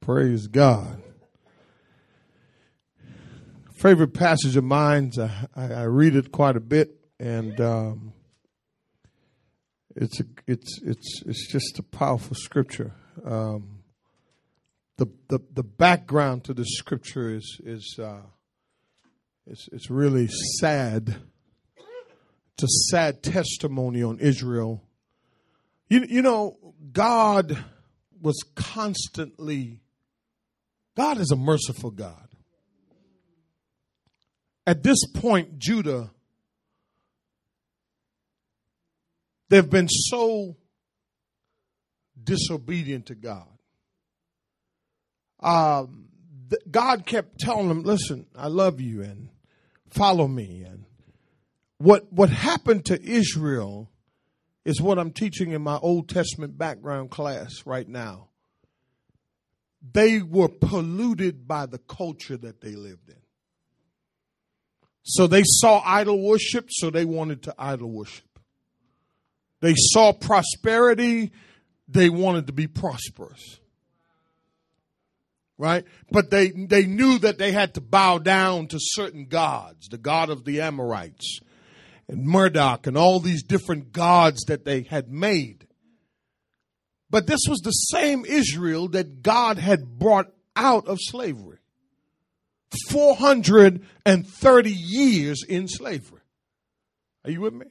Praise God. Favorite passage of mine. I, I, read it quite a bit, and um, it's a, it's it's it's just a powerful scripture. Um, the, the the background to the scripture is is uh, it's it's really sad. It's a sad testimony on Israel. You you know God was constantly God is a merciful God. At this point, Judah, they've been so disobedient to God. Um, God kept telling them, "Listen, I love you and follow me." And what what happened to Israel is what I'm teaching in my Old Testament background class right now. They were polluted by the culture that they lived in. So they saw idol worship, so they wanted to idol worship. They saw prosperity, they wanted to be prosperous. Right? But they, they knew that they had to bow down to certain gods, the god of the Amorites and Marduk and all these different gods that they had made. But this was the same Israel that God had brought out of slavery. 430 years in slavery. Are you with me?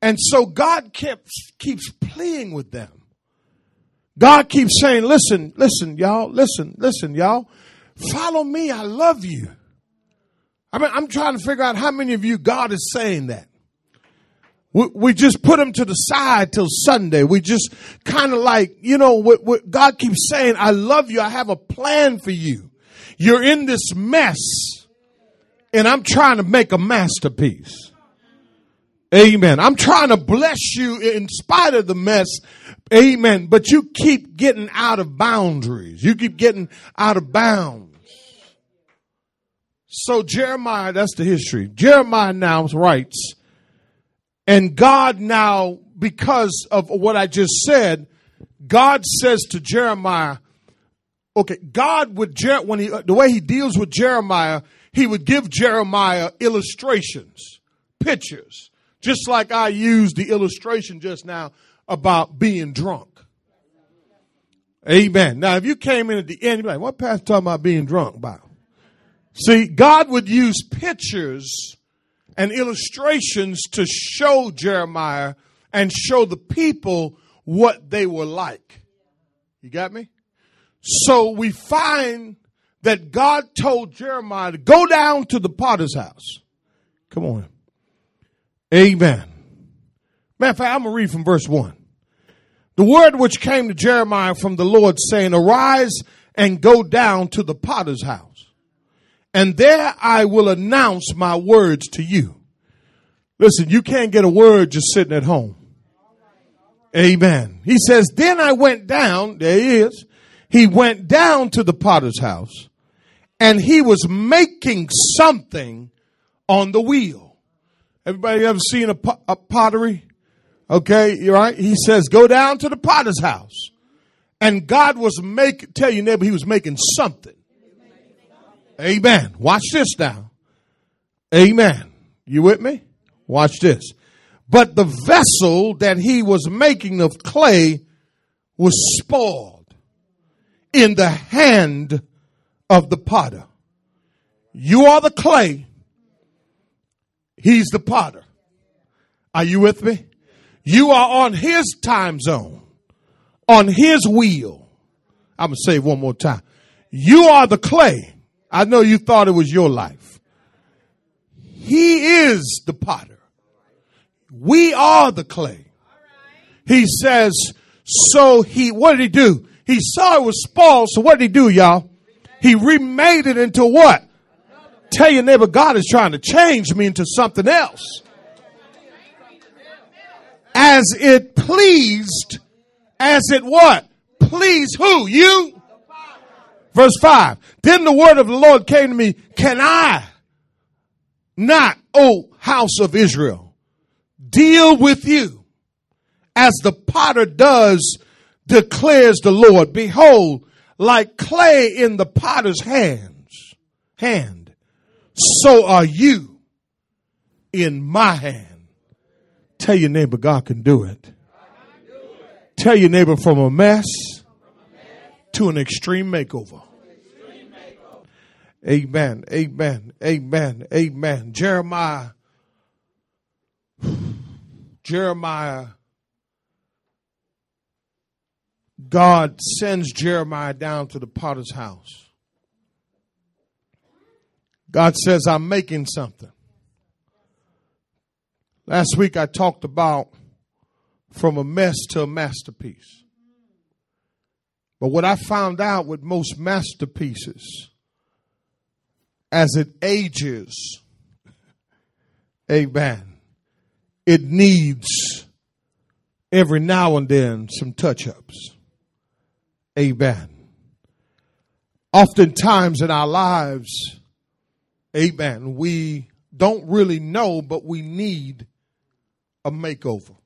And so God kept, keeps playing with them. God keeps saying, listen, listen, y'all, listen, listen, y'all. Follow me. I love you. I mean, I'm trying to figure out how many of you God is saying that. We, just put them to the side till Sunday. We just kind of like, you know, what, what God keeps saying, I love you. I have a plan for you. You're in this mess and I'm trying to make a masterpiece. Amen. I'm trying to bless you in spite of the mess. Amen. But you keep getting out of boundaries. You keep getting out of bounds. So Jeremiah, that's the history. Jeremiah now writes, and God now, because of what I just said, God says to Jeremiah, okay, God would, when he, the way he deals with Jeremiah, he would give Jeremiah illustrations, pictures, just like I used the illustration just now about being drunk. Amen. Now, if you came in at the end, you'd be like, what pastor talking about being drunk about? See, God would use pictures and illustrations to show Jeremiah and show the people what they were like. You got me? So we find that God told Jeremiah to go down to the potter's house. Come on. Amen. Matter of fact, I'm going to read from verse 1. The word which came to Jeremiah from the Lord saying, Arise and go down to the potter's house and there I will announce my words to you. Listen, you can't get a word just sitting at home. Amen. He says, then I went down, there he is. He went down to the potter's house and he was making something on the wheel. Everybody ever seen a, a pottery? Okay, you right? He says, go down to the potter's house. And God was making, tell your neighbor he was making something. Amen. Watch this now. Amen. You with me? Watch this. But the vessel that he was making of clay was spoiled in the hand of the potter. You are the clay. He's the potter. Are you with me? You are on his time zone, on his wheel. I'm going to say it one more time. You are the clay. I know you thought it was your life. He is the potter. We are the clay. He says, so he, what did he do? He saw it was spoiled, so what did he do, y'all? He remade it into what? Tell your neighbor, God is trying to change me into something else. As it pleased, as it what? Please who? You? Verse 5. Then the word of the Lord came to me, Can I not, O house of Israel, deal with you as the potter does, declares the Lord? Behold, like clay in the potter's hands, hand, so are you in my hand. Tell your neighbor God can do it. Tell your neighbor from a mess to an extreme makeover. Amen. Amen. Amen. Amen. Jeremiah. Jeremiah. God sends Jeremiah down to the potter's house. God says, I'm making something. Last week I talked about from a mess to a masterpiece. But what I found out with most masterpieces, as it ages, amen, it needs every now and then some touch ups. Amen. Oftentimes in our lives, amen, we don't really know, but we need a makeover.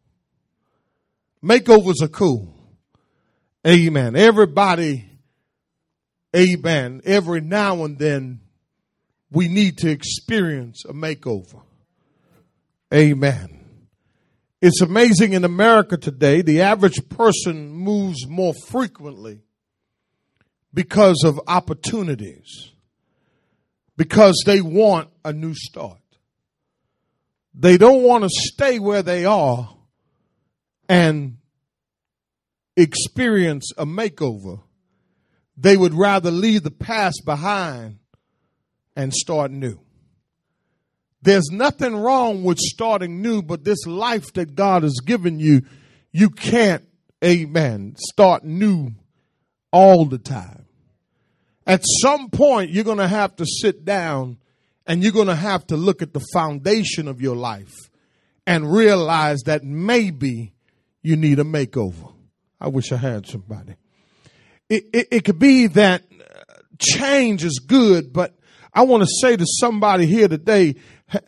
Makeovers are cool. Amen. Everybody, amen. Every now and then we need to experience a makeover. Amen. It's amazing in America today, the average person moves more frequently because of opportunities, because they want a new start. They don't want to stay where they are and experience a makeover. They would rather leave the past behind and start new. There's nothing wrong with starting new, but this life that God has given you, you can't, amen, start new all the time. At some point, you're going to have to sit down and you're going to have to look at the foundation of your life and realize that maybe you need a makeover. I wish I had somebody. It, it, it could be that uh, change is good, but I want to say to somebody here today,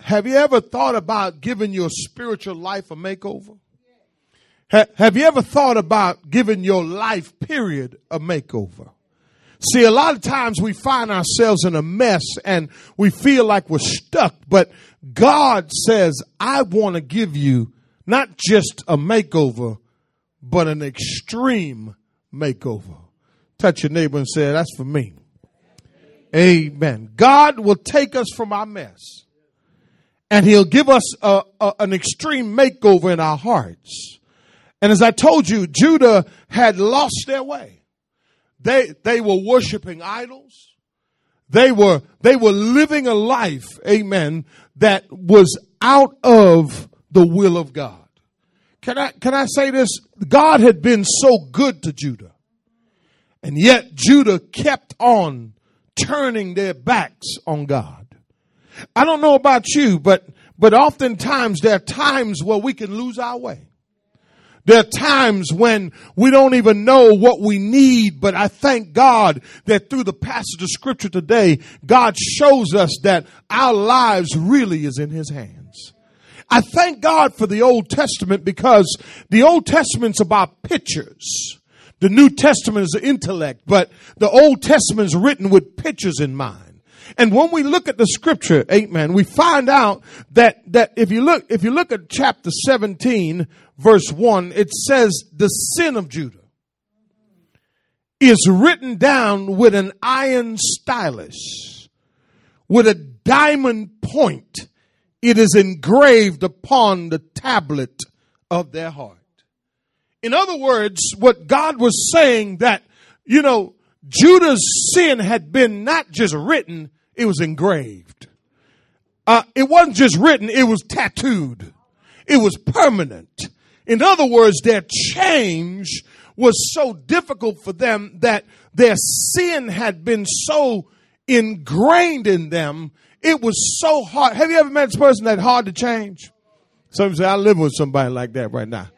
have you ever thought about giving your spiritual life a makeover? have you ever thought about giving your life period a makeover? See, a lot of times we find ourselves in a mess and we feel like we're stuck, but God says, I want to give you not just a makeover, but an extreme makeover. Touch your neighbor and say, that's for me. Amen. God will take us from our mess and he'll give us a, a, an extreme makeover in our hearts. And as I told you, Judah had lost their way. They, they were worshiping idols. They were, they were living a life, amen, that was out of the will of God. Can I, can I say this? God had been so good to Judah. And yet Judah kept on turning their backs on God. I don't know about you, but, but oftentimes there are times where we can lose our way. There are times when we don't even know what we need, but I thank God that through the passage of scripture today, God shows us that our lives really is in his hands. I thank God for the Old Testament because the Old Testament's about pictures. The New Testament is intellect, but the Old Testament is written with pictures in mind. And when we look at the scripture, amen, we find out that, that if you look, if you look at chapter 17, verse 1, it says the sin of Judah is written down with an iron stylus, with a diamond point. It is engraved upon the tablet of their heart. In other words, what God was saying that, you know, Judah's sin had been not just written, it was engraved. Uh, it wasn't just written, it was tattooed. It was permanent. In other words, their change was so difficult for them that their sin had been so ingrained in them. It was so hard. Have you ever met a person that hard to change? Some say, I live with somebody like that right now.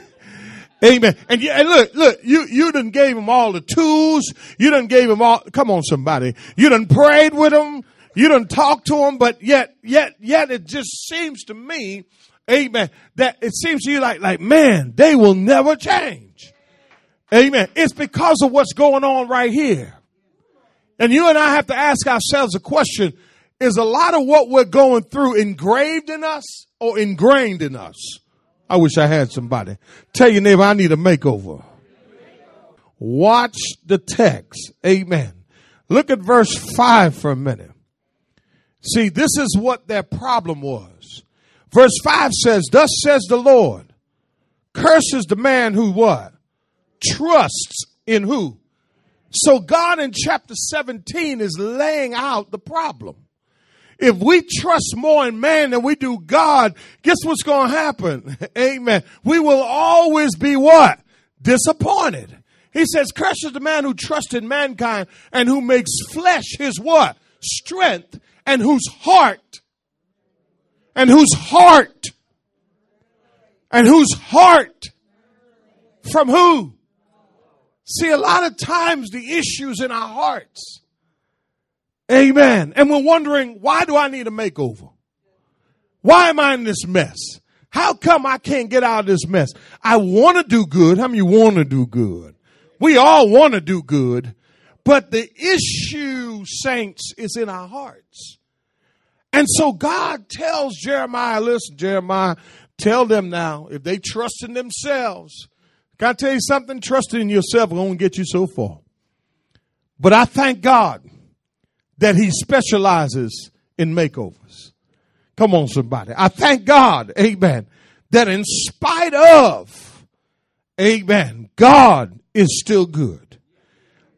Amen. And, yeah, and look, look, you, you done gave him all the tools. You done gave him all, come on somebody. You done prayed with him. You done talked to him, but yet, yet, yet it just seems to me, amen, that it seems to you like, like, man, they will never change. Amen. It's because of what's going on right here. And you and I have to ask ourselves a question. Is a lot of what we're going through engraved in us or ingrained in us? I wish I had somebody. Tell your neighbor, I need a makeover. Watch the text. Amen. Look at verse 5 for a minute. See, this is what their problem was. Verse 5 says, Thus says the Lord, curses the man who what? Trusts in who? So God in chapter 17 is laying out the problem. If we trust more in man than we do God, guess what's going to happen? Amen. We will always be what? Disappointed. He says, curses the man who trusts in mankind and who makes flesh his what? Strength and whose heart and whose heart and whose heart from who? See, a lot of times the issues in our hearts. Amen. And we're wondering, why do I need a makeover? Why am I in this mess? How come I can't get out of this mess? I want to do good. How many want to do good? We all want to do good. But the issue, saints, is in our hearts. And so God tells Jeremiah, listen, Jeremiah, tell them now, if they trust in themselves, can I tell you something? Trusting in yourself will only get you so far. But I thank God that He specializes in makeovers. Come on, somebody. I thank God, amen, that in spite of, amen, God is still good.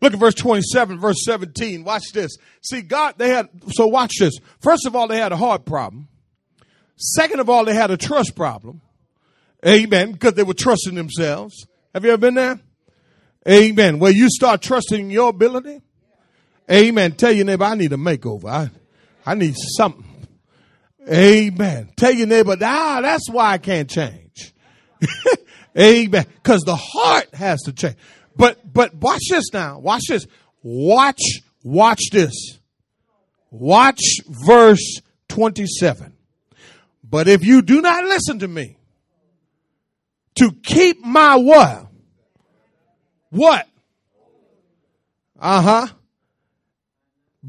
Look at verse 27, verse 17. Watch this. See, God, they had, so watch this. First of all, they had a heart problem. Second of all, they had a trust problem. Amen. Because they were trusting themselves. Have you ever been there? Amen. Where you start trusting your ability. Amen. Tell your neighbor, I need a makeover. I, I need something. Amen. Tell your neighbor, ah, that's why I can't change. Amen. Because the heart has to change. But but watch this now. Watch this. Watch watch this. Watch verse 27. But if you do not listen to me, to keep my what? What? Uh huh.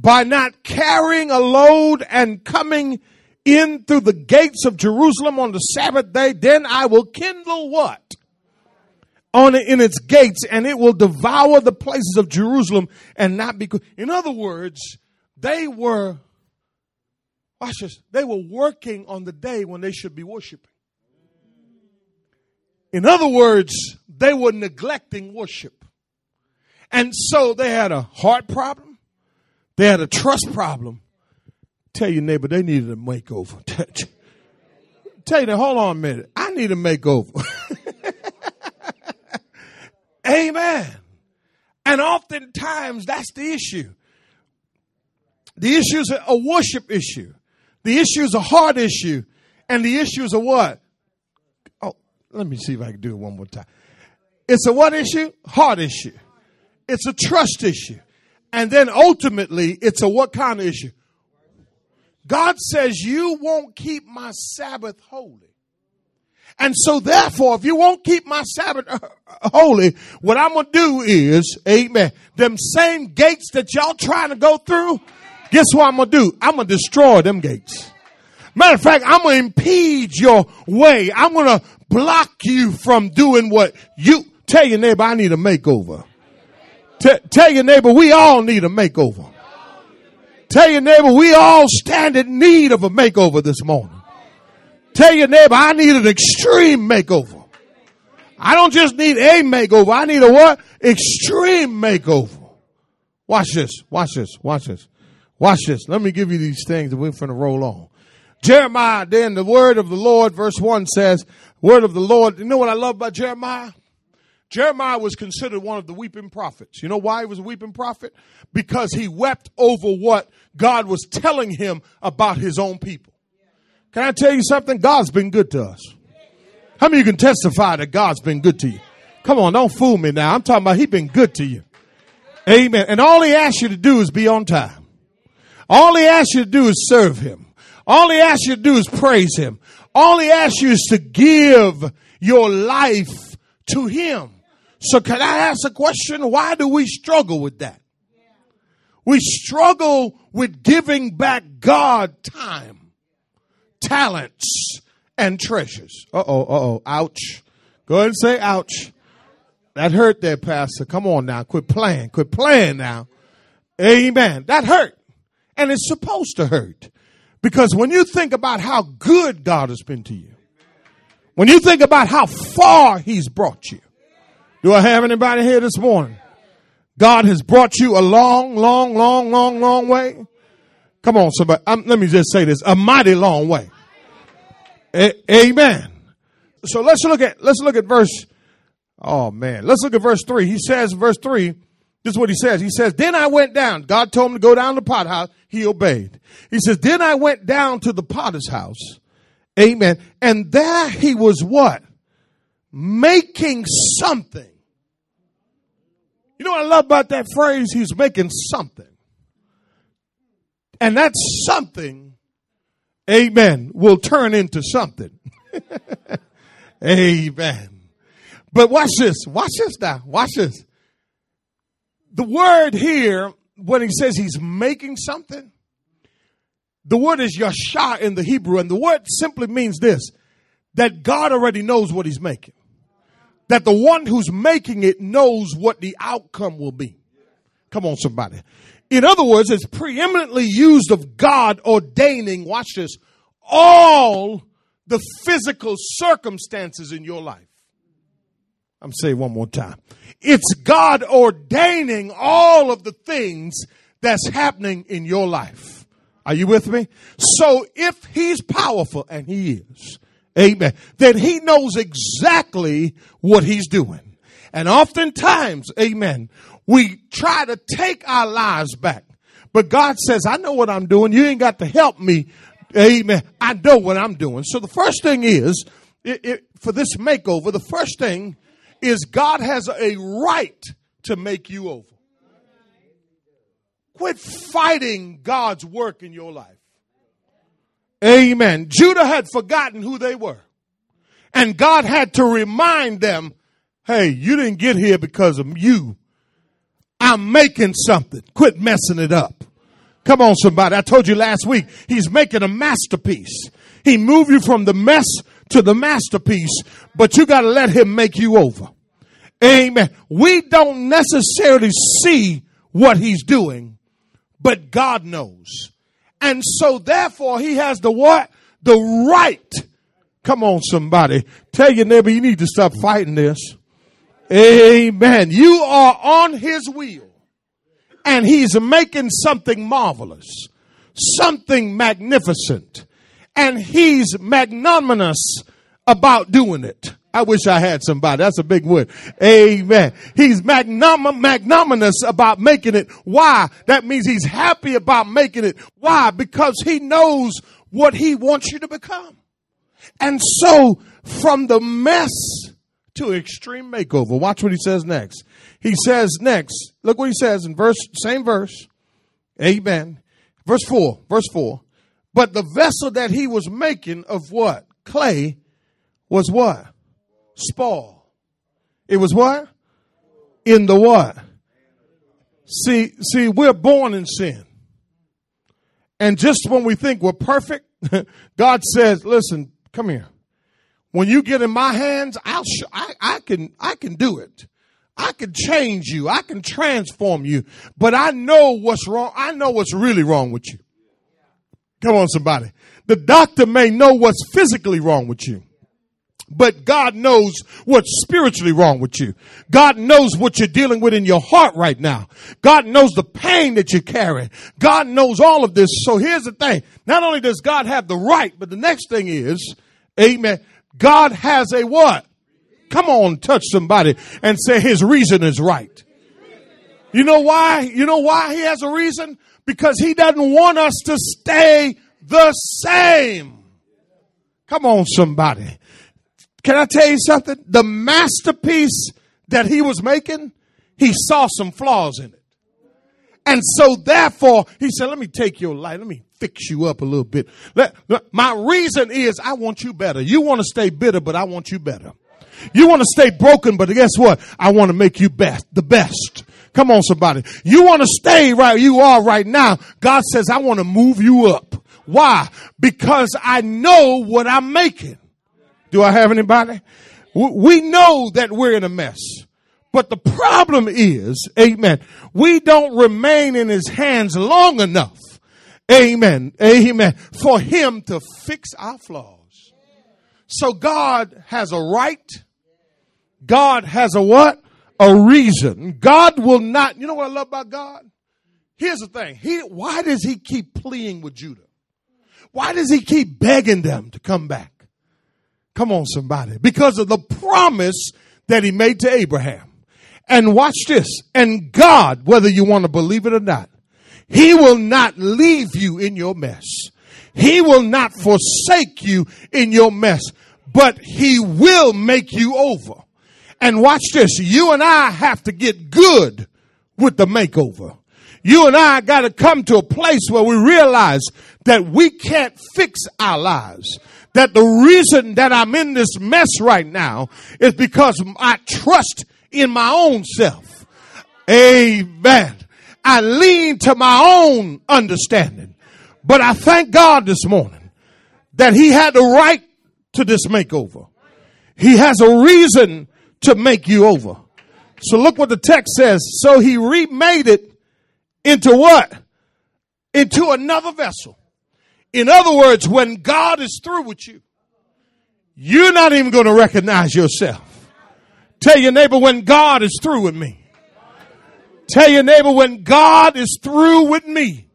By not carrying a load and coming in through the gates of Jerusalem on the Sabbath day, then I will kindle what? On in its gates, and it will devour the places of Jerusalem and not be. In other words, they were, watch this, they were working on the day when they should be worshiping. In other words, they were neglecting worship. And so they had a heart problem. They had a trust problem. Tell your neighbor they needed a makeover. Tell you hold on a minute. I need a makeover. Amen. And oftentimes that's the issue. The issue is a worship issue. The issue is a heart issue. And the issue is a what? Oh, let me see if I can do it one more time. It's a what issue? Heart issue. It's a trust issue. And then ultimately, it's a what kind of issue? God says, You won't keep my Sabbath holy. And so, therefore, if you won't keep my Sabbath uh, holy, what I'm going to do is, amen, them same gates that y'all trying to go through, guess what I'm going to do? I'm going to destroy them gates. Matter of fact, I'm going to impede your way. I'm going to block you from doing what you tell your neighbor, I need a makeover. T- tell your neighbor, we all need a makeover. Tell your neighbor, we all stand in need of a makeover this morning. Tell your neighbor, I need an extreme makeover. I don't just need a makeover. I need a what? Extreme makeover. Watch this. Watch this. Watch this. Watch this. Let me give you these things and we're going to roll on. Jeremiah, then the word of the Lord, verse 1 says, word of the Lord. You know what I love about Jeremiah? Jeremiah was considered one of the weeping prophets. You know why he was a weeping prophet? Because he wept over what God was telling him about his own people. Can I tell you something? God's been good to us. How many of you can testify that God's been good to you? Come on, don't fool me now. I'm talking about He's been good to you. Amen. And all he asks you to do is be on time. All he asks you to do is serve him. All he asks you to do is praise him. All he asks you is to give your life to him. So can I ask a question? Why do we struggle with that? We struggle with giving back God time, talents, and treasures. Uh oh, uh oh, ouch. Go ahead and say ouch. That hurt there, Pastor. Come on now. Quit playing. Quit playing now. Amen. That hurt. And it's supposed to hurt. Because when you think about how good God has been to you, when you think about how far He's brought you, do I have anybody here this morning? God has brought you a long, long, long, long, long way. Come on, somebody. Um, let me just say this: a mighty long way. A- amen. So let's look at let's look at verse. Oh man, let's look at verse three. He says, verse three. This is what he says. He says, "Then I went down. God told him to go down to the pot house. He obeyed. He says, "Then I went down to the potter's house." Amen. And there he was what? Making something. You know what I love about that phrase? He's making something. And that something, amen, will turn into something. amen. But watch this. Watch this now. Watch this. The word here, when he says he's making something, the word is yasha in the Hebrew, and the word simply means this that God already knows what he's making. That the one who's making it knows what the outcome will be. Come on, somebody. In other words, it's preeminently used of God ordaining, watch this, all the physical circumstances in your life. I'm saying one more time. It's God ordaining all of the things that's happening in your life. Are you with me? So if he's powerful, and he is, amen, then he knows exactly what he's doing. And oftentimes, amen, we try to take our lives back. But God says, I know what I'm doing. You ain't got to help me. Amen. I know what I'm doing. So the first thing is, it, it, for this makeover, the first thing is God has a right to make you over. Quit fighting God's work in your life. Amen. Judah had forgotten who they were. And God had to remind them, hey, you didn't get here because of you. I'm making something. Quit messing it up. Come on, somebody. I told you last week, he's making a masterpiece. He moved you from the mess to the masterpiece, but you got to let him make you over. Amen. We don't necessarily see what he's doing, but God knows. And so therefore he has the what? The right. Come on, somebody. Tell your neighbor you need to stop fighting this. Amen. You are on his wheel and he's making something marvelous, something magnificent, and he's magnanimous about doing it. I wish I had somebody. That's a big word. Amen. He's magnum- magnanimous about making it. Why? That means he's happy about making it. Why? Because he knows what he wants you to become. And so from the mess to extreme makeover, watch what he says next. He says next, look what he says in verse, same verse. Amen. Verse four, verse four. But the vessel that he was making of what? Clay was what? Spoil. It was what? In the what? See, see, we're born in sin. And just when we think we're perfect, God says, listen, come here. When you get in my hands, I'll sh- I, I can, I can do it. I can change you. I can transform you. But I know what's wrong. I know what's really wrong with you. Come on, somebody. The doctor may know what's physically wrong with you. But God knows what's spiritually wrong with you. God knows what you're dealing with in your heart right now. God knows the pain that you're carrying. God knows all of this. So here's the thing. Not only does God have the right, but the next thing is, amen, God has a what? Come on, touch somebody and say his reason is right. You know why? You know why he has a reason? Because he doesn't want us to stay the same. Come on, somebody. Can I tell you something? The masterpiece that he was making, he saw some flaws in it. And so therefore, he said, let me take your life. Let me fix you up a little bit. Let, my reason is I want you better. You want to stay bitter, but I want you better. You want to stay broken, but guess what? I want to make you best, the best. Come on, somebody. You want to stay right you are right now. God says, I want to move you up. Why? Because I know what I'm making. Do I have anybody? We know that we're in a mess. But the problem is, amen, we don't remain in his hands long enough. Amen. Amen. For him to fix our flaws. So God has a right. God has a what? A reason. God will not, you know what I love about God? Here's the thing. He, why does he keep pleading with Judah? Why does he keep begging them to come back? Come on, somebody. Because of the promise that he made to Abraham. And watch this. And God, whether you want to believe it or not, he will not leave you in your mess. He will not forsake you in your mess, but he will make you over. And watch this. You and I have to get good with the makeover. You and I got to come to a place where we realize that we can't fix our lives. That the reason that I'm in this mess right now is because I trust in my own self. Amen. I lean to my own understanding. But I thank God this morning that He had the right to this makeover. He has a reason to make you over. So look what the text says. So He remade it into what? Into another vessel. In other words, when God is through with you, you're not even going to recognize yourself. Tell your neighbor when God is through with me. Tell your neighbor when God is through with me.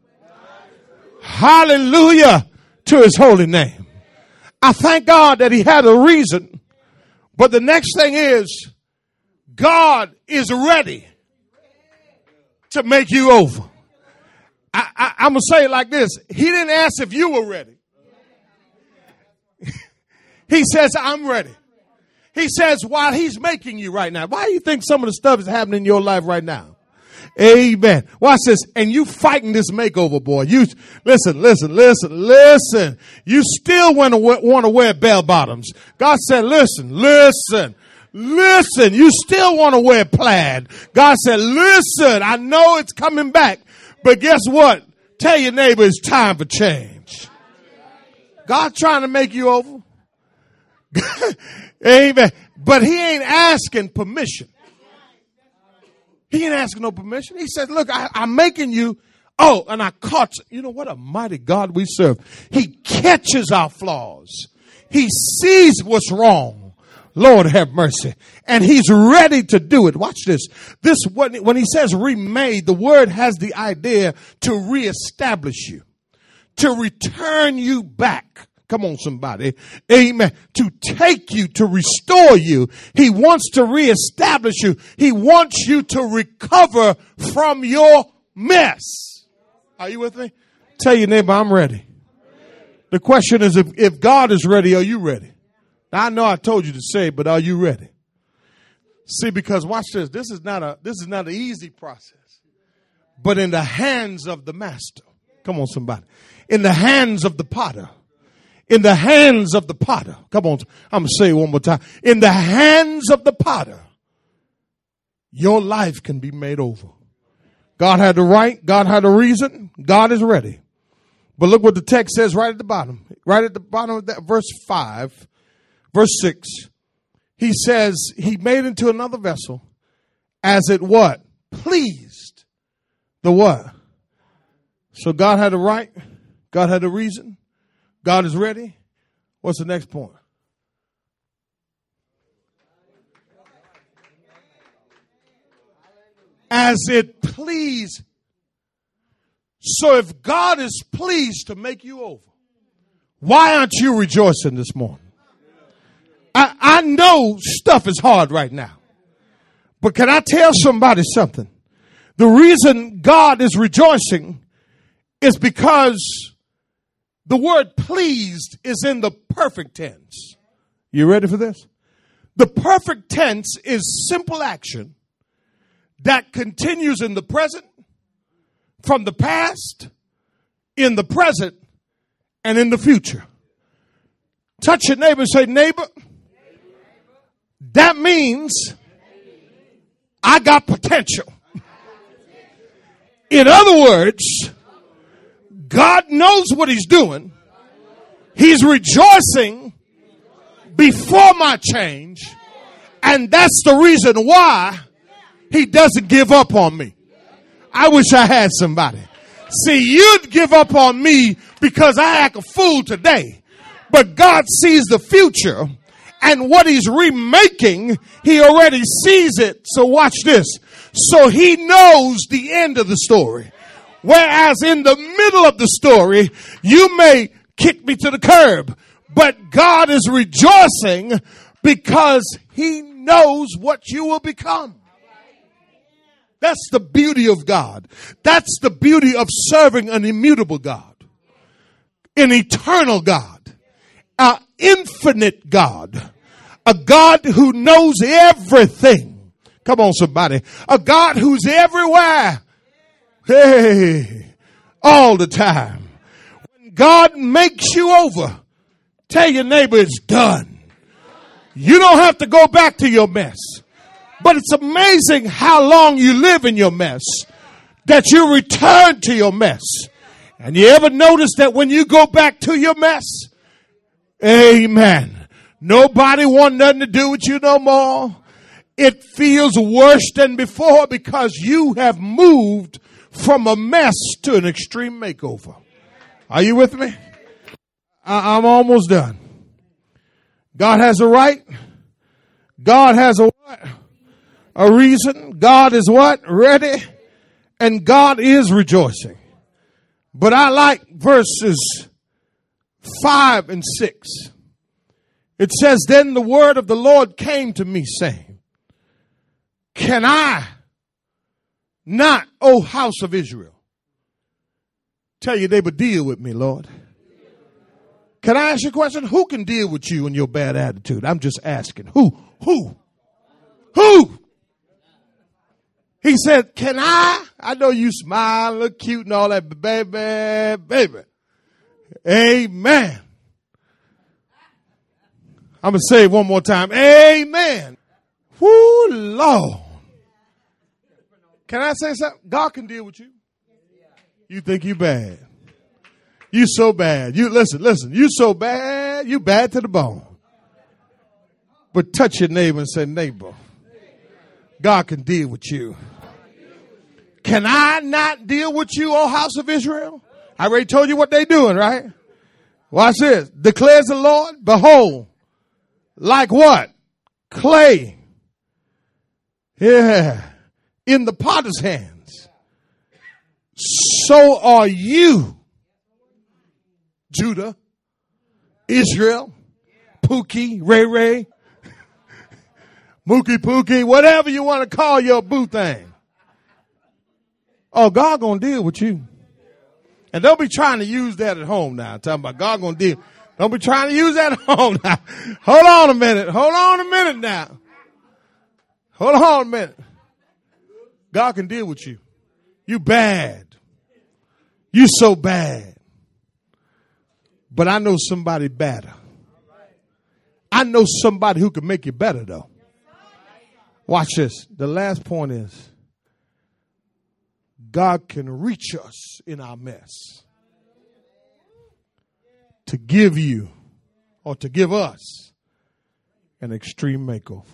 Hallelujah to his holy name. I thank God that he had a reason. But the next thing is God is ready to make you over. I, I'm going to say it like this. He didn't ask if you were ready. he says, I'm ready. He says, while he's making you right now. Why do you think some of the stuff is happening in your life right now? Amen. Watch this. And you fighting this makeover, boy. You listen, listen, listen, listen. You still want to want to wear bell bottoms. God said, listen, listen. Listen, you still want to wear plaid. God said, listen, I know it's coming back, but guess what? Tell your neighbor it's time for change. God trying to make you over. Amen. But he ain't asking permission. He ain't asking no permission. He says, look, I, I'm making you. Oh, and I caught, you know what a mighty God we serve. He catches our flaws. He sees what's wrong. Lord have mercy. And he's ready to do it. Watch this. This, when he says remade, the word has the idea to reestablish you, to return you back. Come on, somebody. Amen. To take you, to restore you. He wants to reestablish you. He wants you to recover from your mess. Are you with me? Tell your neighbor, I'm ready. The question is if, if God is ready, are you ready? I know I told you to say, but are you ready? See, because watch this. This is not a this is not an easy process. But in the hands of the master. Come on, somebody. In the hands of the potter. In the hands of the potter. Come on. I'm gonna say it one more time. In the hands of the potter, your life can be made over. God had the right, God had a reason, God is ready. But look what the text says right at the bottom. Right at the bottom of that verse five Verse 6, he says he made into another vessel as it what? Pleased the what? So God had a right. God had a reason. God is ready. What's the next point? As it pleased. So if God is pleased to make you over, why aren't you rejoicing this morning? I, I know stuff is hard right now. But can I tell somebody something? The reason God is rejoicing is because the word pleased is in the perfect tense. You ready for this? The perfect tense is simple action that continues in the present, from the past, in the present, and in the future. Touch your neighbor and say, neighbor, That means I got potential. In other words, God knows what He's doing. He's rejoicing before my change. And that's the reason why He doesn't give up on me. I wish I had somebody. See, you'd give up on me because I act a fool today. But God sees the future and what he's remaking, he already sees it. So watch this. So he knows the end of the story. Whereas in the middle of the story, you may kick me to the curb, but God is rejoicing because he knows what you will become. That's the beauty of God. That's the beauty of serving an immutable God, an eternal God, an infinite God, a God who knows everything. Come on, somebody. A God who's everywhere. Hey, all the time. When God makes you over, tell your neighbor it's done. You don't have to go back to your mess. But it's amazing how long you live in your mess that you return to your mess. And you ever notice that when you go back to your mess, amen, nobody want nothing to do with you no more. It feels worse than before because you have moved from a mess to an extreme makeover. Are you with me? I, am almost done. God has a right. God has a what? a reason. God is what? Ready. And God is rejoicing. But I like verses five and six. It says, Then the word of the Lord came to me saying, Can I not, O house of Israel? Tell you they would deal with me, Lord. Can I ask you a question? Who can deal with you and your bad attitude? I'm just asking. Who? Who? Who? He said, Can I? I know you smile, look cute and all that, but baby, baby. Amen. I'm going to say it one more time. Amen. Whoo, Lord. Can I say something? God can deal with you. You think you bad. You so bad. You listen, listen. You so bad. You bad to the bone. But touch your neighbor and say, neighbor, God can deal with you. Can I not deal with you, O house of Israel? I already told you what they doing, right? Watch this. Declares the Lord, behold, like what? Clay. Yeah. In the potter's hands. So are you, Judah, Israel, Pookie, Ray Ray, Mookie Pookie, whatever you want to call your boo thing. Oh, God gonna deal with you. And don't be trying to use that at home now. Talking about God gonna deal. Don't be trying to use that at home now. Hold on a minute. Hold on a minute now. Hold on a minute. God can deal with you. You bad. You so bad. But I know somebody better. I know somebody who can make you better though. Watch this. The last point is God can reach us in our mess to give you or to give us an extreme makeover.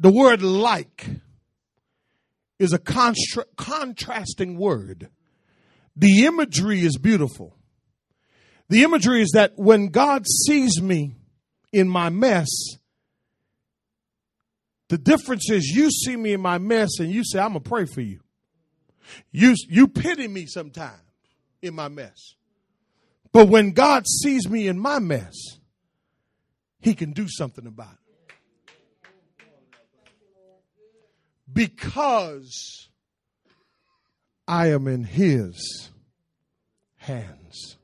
The word like is a constra- contrasting word. The imagery is beautiful. The imagery is that when God sees me in my mess, the difference is you see me in my mess and you say, I'm going to pray for you. You, you pity me sometimes in my mess. But when God sees me in my mess, he can do something about it. Because I am in his hands.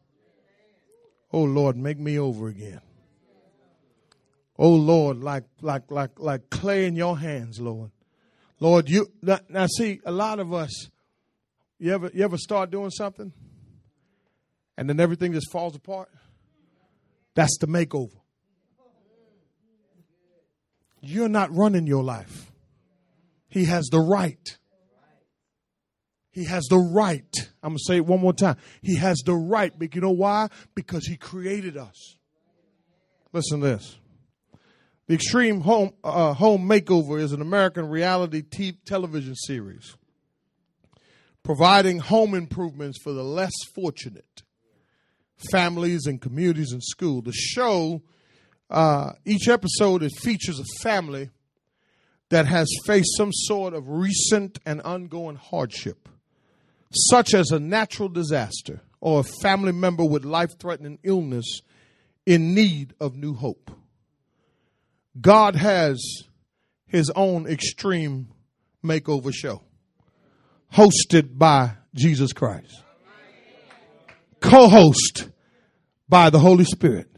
Oh Lord, make me over again. Oh Lord, like like like like clay in your hands, Lord. Lord, you now, see a lot of us you ever you ever start doing something and then everything just falls apart? That's the makeover. You're not running your life. He has the right. He has the right. I'm going to say it one more time. He has the right. But you know why? Because he created us. Listen to this. The Extreme Home, uh, Home Makeover is an American reality t- television series providing home improvements for the less fortunate families and communities and school. The show, uh, each episode, it features a family that has faced some sort of recent and ongoing hardship, such as a natural disaster or a family member with life threatening illness in need of new hope. God has his own extreme makeover show hosted by Jesus Christ, co host by the Holy Spirit.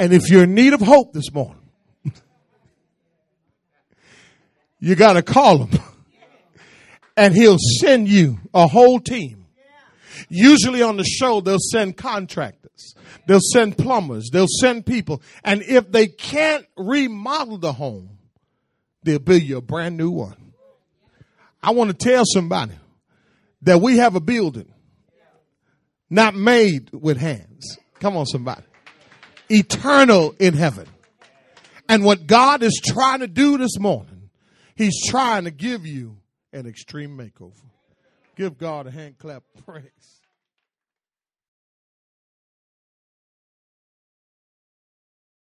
And if you're in need of hope this morning, you got to call him and he'll send you a whole team. Usually on the show, they'll send contractors, they'll send plumbers, they'll send people. And if they can't remodel the home, they'll build you a brand new one. I want to tell somebody that we have a building not made with hands. Come on, somebody. Eternal in heaven. And what God is trying to do this morning, He's trying to give you an extreme makeover. Give God a hand clap praise.